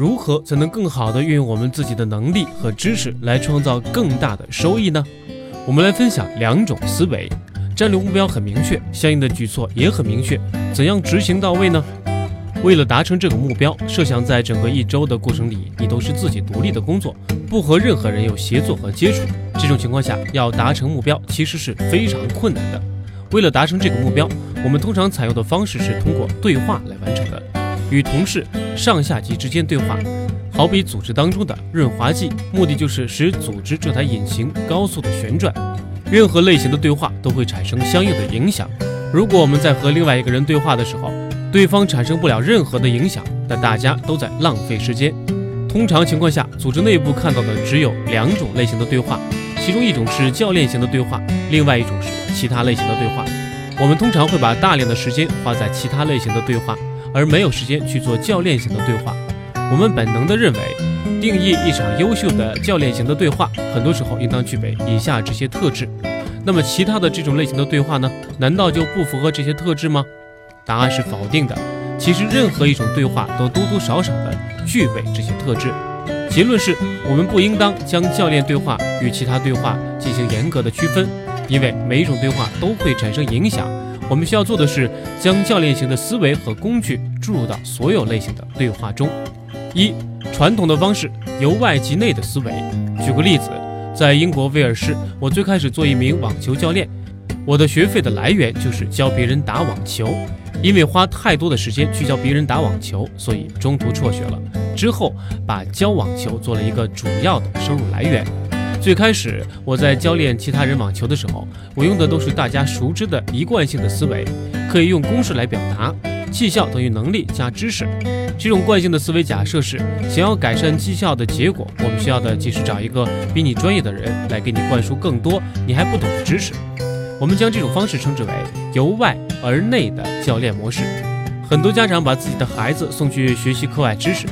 如何才能更好的运用我们自己的能力和知识来创造更大的收益呢？我们来分享两种思维，战略目标很明确，相应的举措也很明确，怎样执行到位呢？为了达成这个目标，设想在整个一周的过程里，你都是自己独立的工作，不和任何人有协作和接触。这种情况下，要达成目标其实是非常困难的。为了达成这个目标，我们通常采用的方式是通过对话来完成的，与同事、上下级之间对话，好比组织当中的润滑剂，目的就是使组织这台引擎高速的旋转。任何类型的对话都会产生相应的影响。如果我们在和另外一个人对话的时候，对方产生不了任何的影响，那大家都在浪费时间。通常情况下，组织内部看到的只有两种类型的对话，其中一种是教练型的对话，另外一种是其他类型的对话。我们通常会把大量的时间花在其他类型的对话，而没有时间去做教练型的对话。我们本能地认为，定义一场优秀的教练型的对话，很多时候应当具备以下这些特质。那么，其他的这种类型的对话呢？难道就不符合这些特质吗？答案是否定的。其实任何一种对话都多多少少的具备这些特质。结论是我们不应当将教练对话与其他对话进行严格的区分，因为每一种对话都会产生影响。我们需要做的是将教练型的思维和工具注入到所有类型的对话中。一、传统的方式，由外及内的思维。举个例子，在英国威尔士，我最开始做一名网球教练，我的学费的来源就是教别人打网球。因为花太多的时间去教别人打网球，所以中途辍学了。之后把教网球做了一个主要的收入来源。最开始我在教练其他人网球的时候，我用的都是大家熟知的一贯性的思维，可以用公式来表达：绩效等于能力加知识。这种惯性的思维假设是，想要改善绩效的结果，我们需要的即是找一个比你专业的人来给你灌输更多你还不懂的知识。我们将这种方式称之为由外而内的教练模式。很多家长把自己的孩子送去学习课外知识，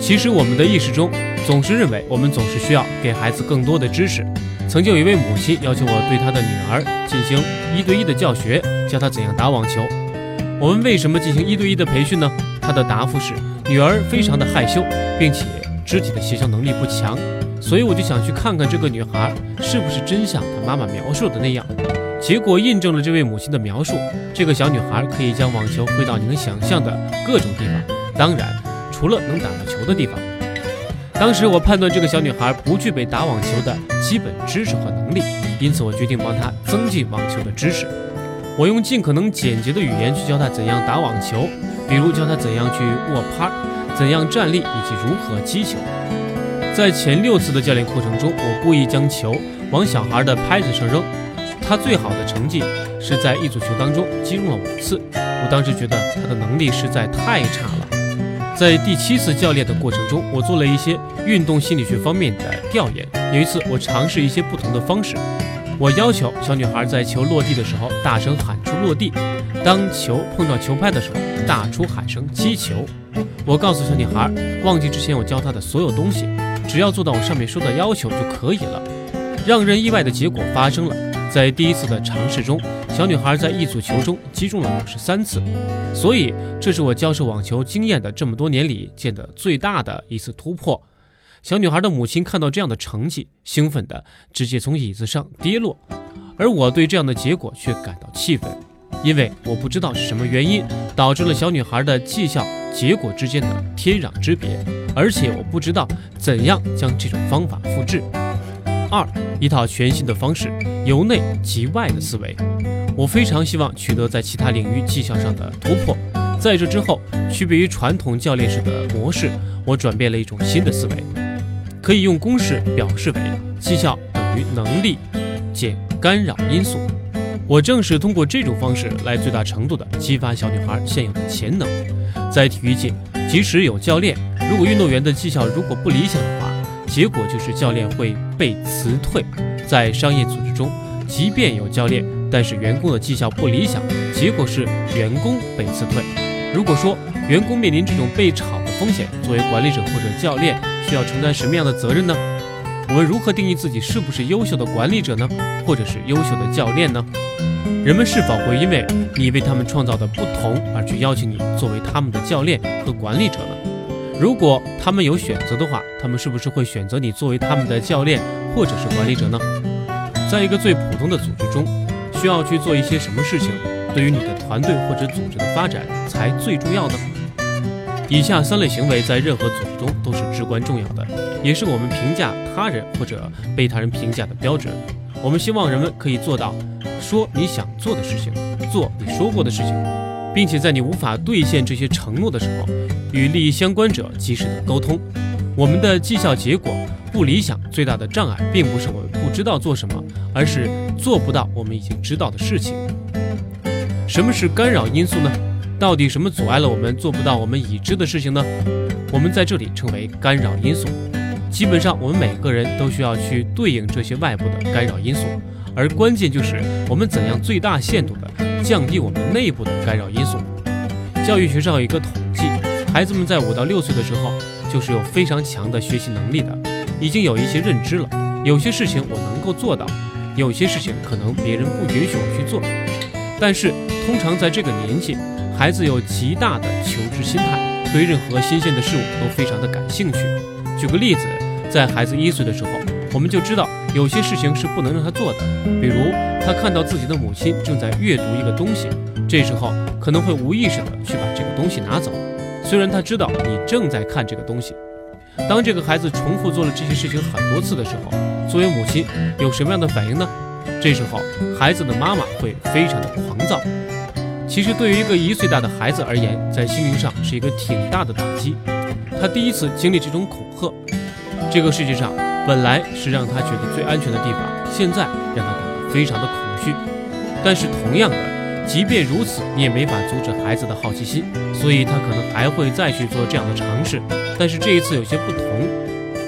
其实我们的意识中总是认为我们总是需要给孩子更多的知识。曾经有一位母亲要求我对她的女儿进行一对一的教学，教她怎样打网球。我们为什么进行一对一的培训呢？她的答复是：女儿非常的害羞，并且肢体的协调能力不强，所以我就想去看看这个女孩是不是真像她妈妈描述的那样。结果印证了这位母亲的描述，这个小女孩可以将网球挥到你能想象的各种地方，当然，除了能打到球的地方。当时我判断这个小女孩不具备打网球的基本知识和能力，因此我决定帮她增进网球的知识。我用尽可能简洁的语言去教她怎样打网球，比如教她怎样去握拍，怎样站立，以及如何击球。在前六次的教练课程中，我故意将球往小孩的拍子上扔。他最好的成绩是在一组球当中击中了五次，我当时觉得他的能力实在太差了。在第七次教练的过程中，我做了一些运动心理学方面的调研。有一次，我尝试一些不同的方式，我要求小女孩在球落地的时候大声喊出“落地”，当球碰到球拍的时候大出喊声“击球”。我告诉小女孩，忘记之前我教她的所有东西，只要做到我上面说的要求就可以了。让人意外的结果发生了。在第一次的尝试中，小女孩在一组球中击中了五十三次，所以这是我教授网球经验的这么多年里见的最大的一次突破。小女孩的母亲看到这样的成绩，兴奋的直接从椅子上跌落，而我对这样的结果却感到气愤，因为我不知道是什么原因导致了小女孩的绩效结果之间的天壤之别，而且我不知道怎样将这种方法复制。二，一套全新的方式，由内及外的思维。我非常希望取得在其他领域绩效上的突破。在这之后，区别于传统教练式的模式，我转变了一种新的思维，可以用公式表示为绩效等于能力减干扰因素。我正是通过这种方式来最大程度的激发小女孩现有的潜能。在体育界，即使有教练，如果运动员的绩效如果不理想的话，结果就是教练会被辞退。在商业组织中，即便有教练，但是员工的绩效不理想，结果是员工被辞退。如果说员工面临这种被炒的风险，作为管理者或者教练，需要承担什么样的责任呢？我们如何定义自己是不是优秀的管理者呢？或者是优秀的教练呢？人们是否会因为你为他们创造的不同而去邀请你作为他们的教练和管理者呢？如果他们有选择的话，他们是不是会选择你作为他们的教练或者是管理者呢？在一个最普通的组织中，需要去做一些什么事情，对于你的团队或者组织的发展才最重要呢？以下三类行为在任何组织中都是至关重要的，也是我们评价他人或者被他人评价的标准。我们希望人们可以做到说你想做的事情，做你说过的事情。并且在你无法兑现这些承诺的时候，与利益相关者及时的沟通。我们的绩效结果不理想，最大的障碍并不是我们不知道做什么，而是做不到我们已经知道的事情。什么是干扰因素呢？到底什么阻碍了我们做不到我们已知的事情呢？我们在这里称为干扰因素。基本上，我们每个人都需要去对应这些外部的干扰因素，而关键就是我们怎样最大限度的。降低我们内部的干扰因素。教育学上有一个统计，孩子们在五到六岁的时候，就是有非常强的学习能力的，已经有一些认知了。有些事情我能够做到，有些事情可能别人不允许我去做。但是通常在这个年纪，孩子有极大的求知心态，对任何新鲜的事物都非常的感兴趣。举个例子，在孩子一岁的时候。我们就知道有些事情是不能让他做的，比如他看到自己的母亲正在阅读一个东西，这时候可能会无意识的去把这个东西拿走，虽然他知道你正在看这个东西。当这个孩子重复做了这些事情很多次的时候，作为母亲有什么样的反应呢？这时候孩子的妈妈会非常的狂躁。其实对于一个一岁大的孩子而言，在心灵上是一个挺大的打击，他第一次经历这种恐吓，这个世界上。本来是让他觉得最安全的地方，现在让他感到非常的恐惧。但是同样的，即便如此，你也没法阻止孩子的好奇心，所以他可能还会再去做这样的尝试。但是这一次有些不同，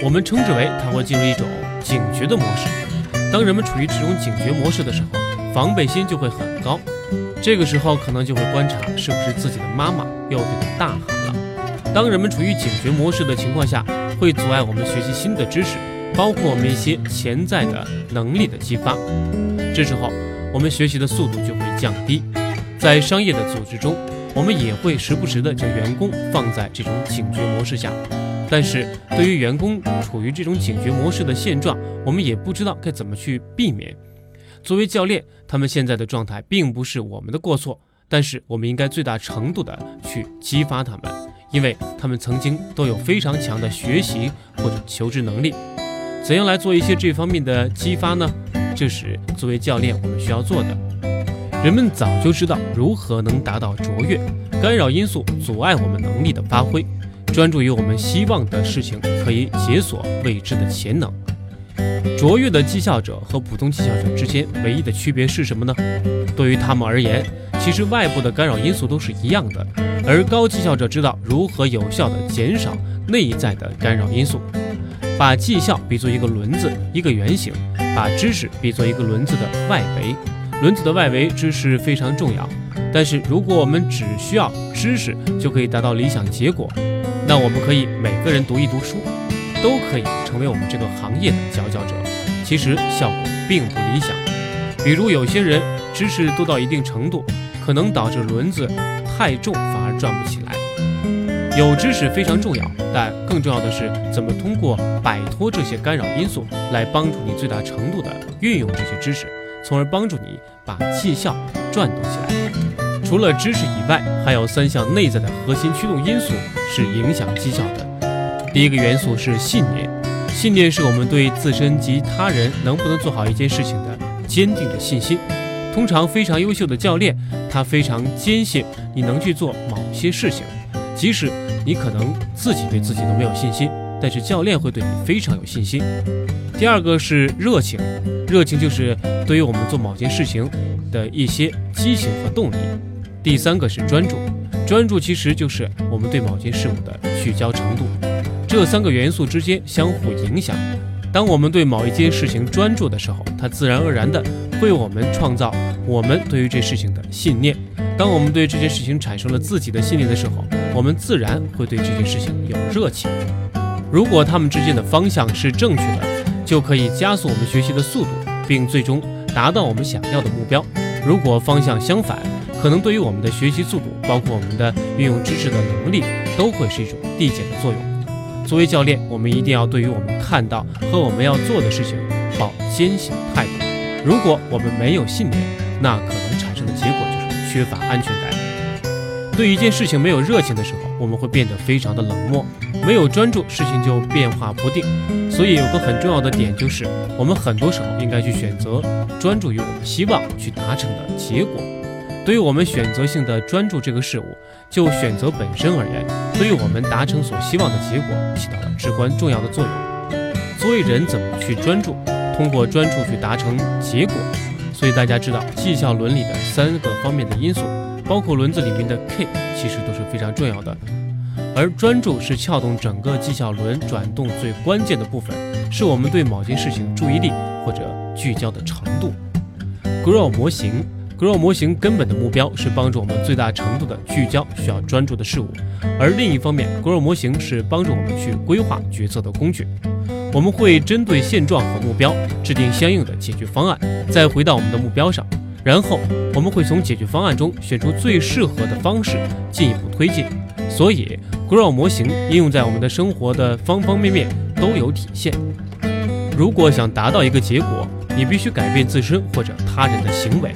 我们称之为他会进入一种警觉的模式。当人们处于这种警觉模式的时候，防备心就会很高。这个时候可能就会观察是不是自己的妈妈又对他大喊了。当人们处于警觉模式的情况下，会阻碍我们学习新的知识。包括我们一些潜在的能力的激发，这时候我们学习的速度就会降低。在商业的组织中，我们也会时不时的将员工放在这种警觉模式下，但是对于员工处于这种警觉模式的现状，我们也不知道该怎么去避免。作为教练，他们现在的状态并不是我们的过错，但是我们应该最大程度的去激发他们，因为他们曾经都有非常强的学习或者求知能力。怎样来做一些这方面的激发呢？这是作为教练我们需要做的。人们早就知道如何能达到卓越，干扰因素阻碍我们能力的发挥，专注于我们希望的事情可以解锁未知的潜能。卓越的绩效者和普通绩效者之间唯一的区别是什么呢？对于他们而言，其实外部的干扰因素都是一样的，而高绩效者知道如何有效地减少内在的干扰因素。把绩效比作一个轮子，一个圆形；把知识比作一个轮子的外围。轮子的外围知识非常重要，但是如果我们只需要知识就可以达到理想结果，那我们可以每个人读一读书，都可以成为我们这个行业的佼佼者。其实效果并不理想。比如有些人知识多到一定程度，可能导致轮子太重，反而转不起来。有知识非常重要，但更重要的是怎么通过摆脱这些干扰因素，来帮助你最大程度的运用这些知识，从而帮助你把绩效转动起来。除了知识以外，还有三项内在的核心驱动因素是影响绩效的。第一个元素是信念，信念是我们对自身及他人能不能做好一件事情的坚定的信心。通常非常优秀的教练，他非常坚信你能去做某些事情。即使你可能自己对自己都没有信心，但是教练会对你非常有信心。第二个是热情，热情就是对于我们做某件事情的一些激情和动力。第三个是专注，专注其实就是我们对某件事物的聚焦程度。这三个元素之间相互影响。当我们对某一件事情专注的时候，它自然而然的为我们创造我们对于这事情的信念。当我们对这件事情产生了自己的信念的时候，我们自然会对这件事情有热情。如果他们之间的方向是正确的，就可以加速我们学习的速度，并最终达到我们想要的目标。如果方向相反，可能对于我们的学习速度，包括我们的运用知识的能力，都会是一种递减的作用。作为教练，我们一定要对于我们看到和我们要做的事情抱坚信态度。如果我们没有信念，那可能产缺乏安全感。对一件事情没有热情的时候，我们会变得非常的冷漠，没有专注，事情就变化不定。所以有个很重要的点就是，我们很多时候应该去选择专注于我们希望去达成的结果。对于我们选择性的专注这个事物，就选择本身而言，对于我们达成所希望的结果起到了至关重要的作用。作为人怎么去专注，通过专注去达成结果。所以大家知道绩效伦理的三个方面的因素。包括轮子里面的 K，其实都是非常重要的。而专注是撬动整个绩效轮转动最关键的部分，是我们对某件事情注意力或者聚焦的程度。Grow 模型，Grow 模型根本的目标是帮助我们最大程度的聚焦需要专注的事物。而另一方面，Grow 模型是帮助我们去规划决策的工具。我们会针对现状和目标制定相应的解决方案，再回到我们的目标上。然后我们会从解决方案中选出最适合的方式进一步推进。所以，Grow 模型应用在我们的生活的方方面面都有体现。如果想达到一个结果，你必须改变自身或者他人的行为。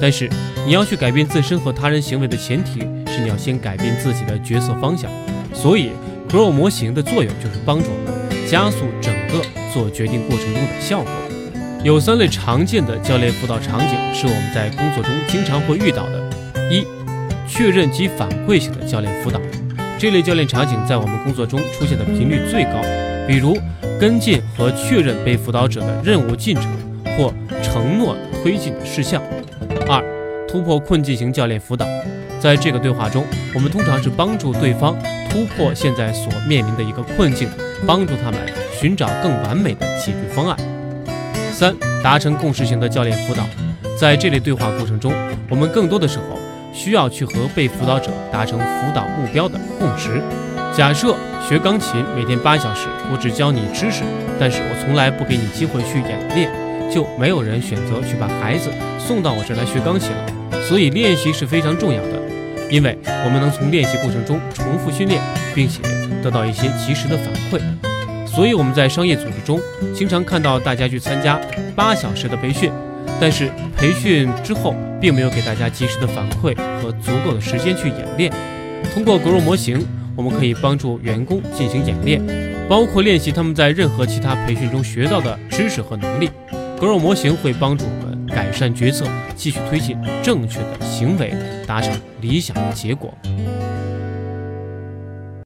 但是，你要去改变自身和他人行为的前提是你要先改变自己的决策方向。所以，Grow 模型的作用就是帮助我们加速整个做决定过程中的效果。有三类常见的教练辅导场景是我们在工作中经常会遇到的：一、确认及反馈型的教练辅导，这类教练场景在我们工作中出现的频率最高。比如跟进和确认被辅导者的任务进程或承诺推进的事项。二、突破困境型教练辅导，在这个对话中，我们通常是帮助对方突破现在所面临的一个困境，帮助他们寻找更完美的解决方案。三、达成共识型的教练辅导，在这类对话过程中，我们更多的时候需要去和被辅导者达成辅导目标的共识。假设学钢琴每天八小时，我只教你知识，但是我从来不给你机会去演练，就没有人选择去把孩子送到我这来学钢琴了。所以练习是非常重要的，因为我们能从练习过程中重复训练，并且得到一些及时的反馈。所以我们在商业组织中经常看到大家去参加八小时的培训，但是培训之后并没有给大家及时的反馈和足够的时间去演练。通过 Grow 模型，我们可以帮助员工进行演练，包括练习他们在任何其他培训中学到的知识和能力。Grow 模型会帮助我们改善决策，继续推进正确的行为，达成理想的结果。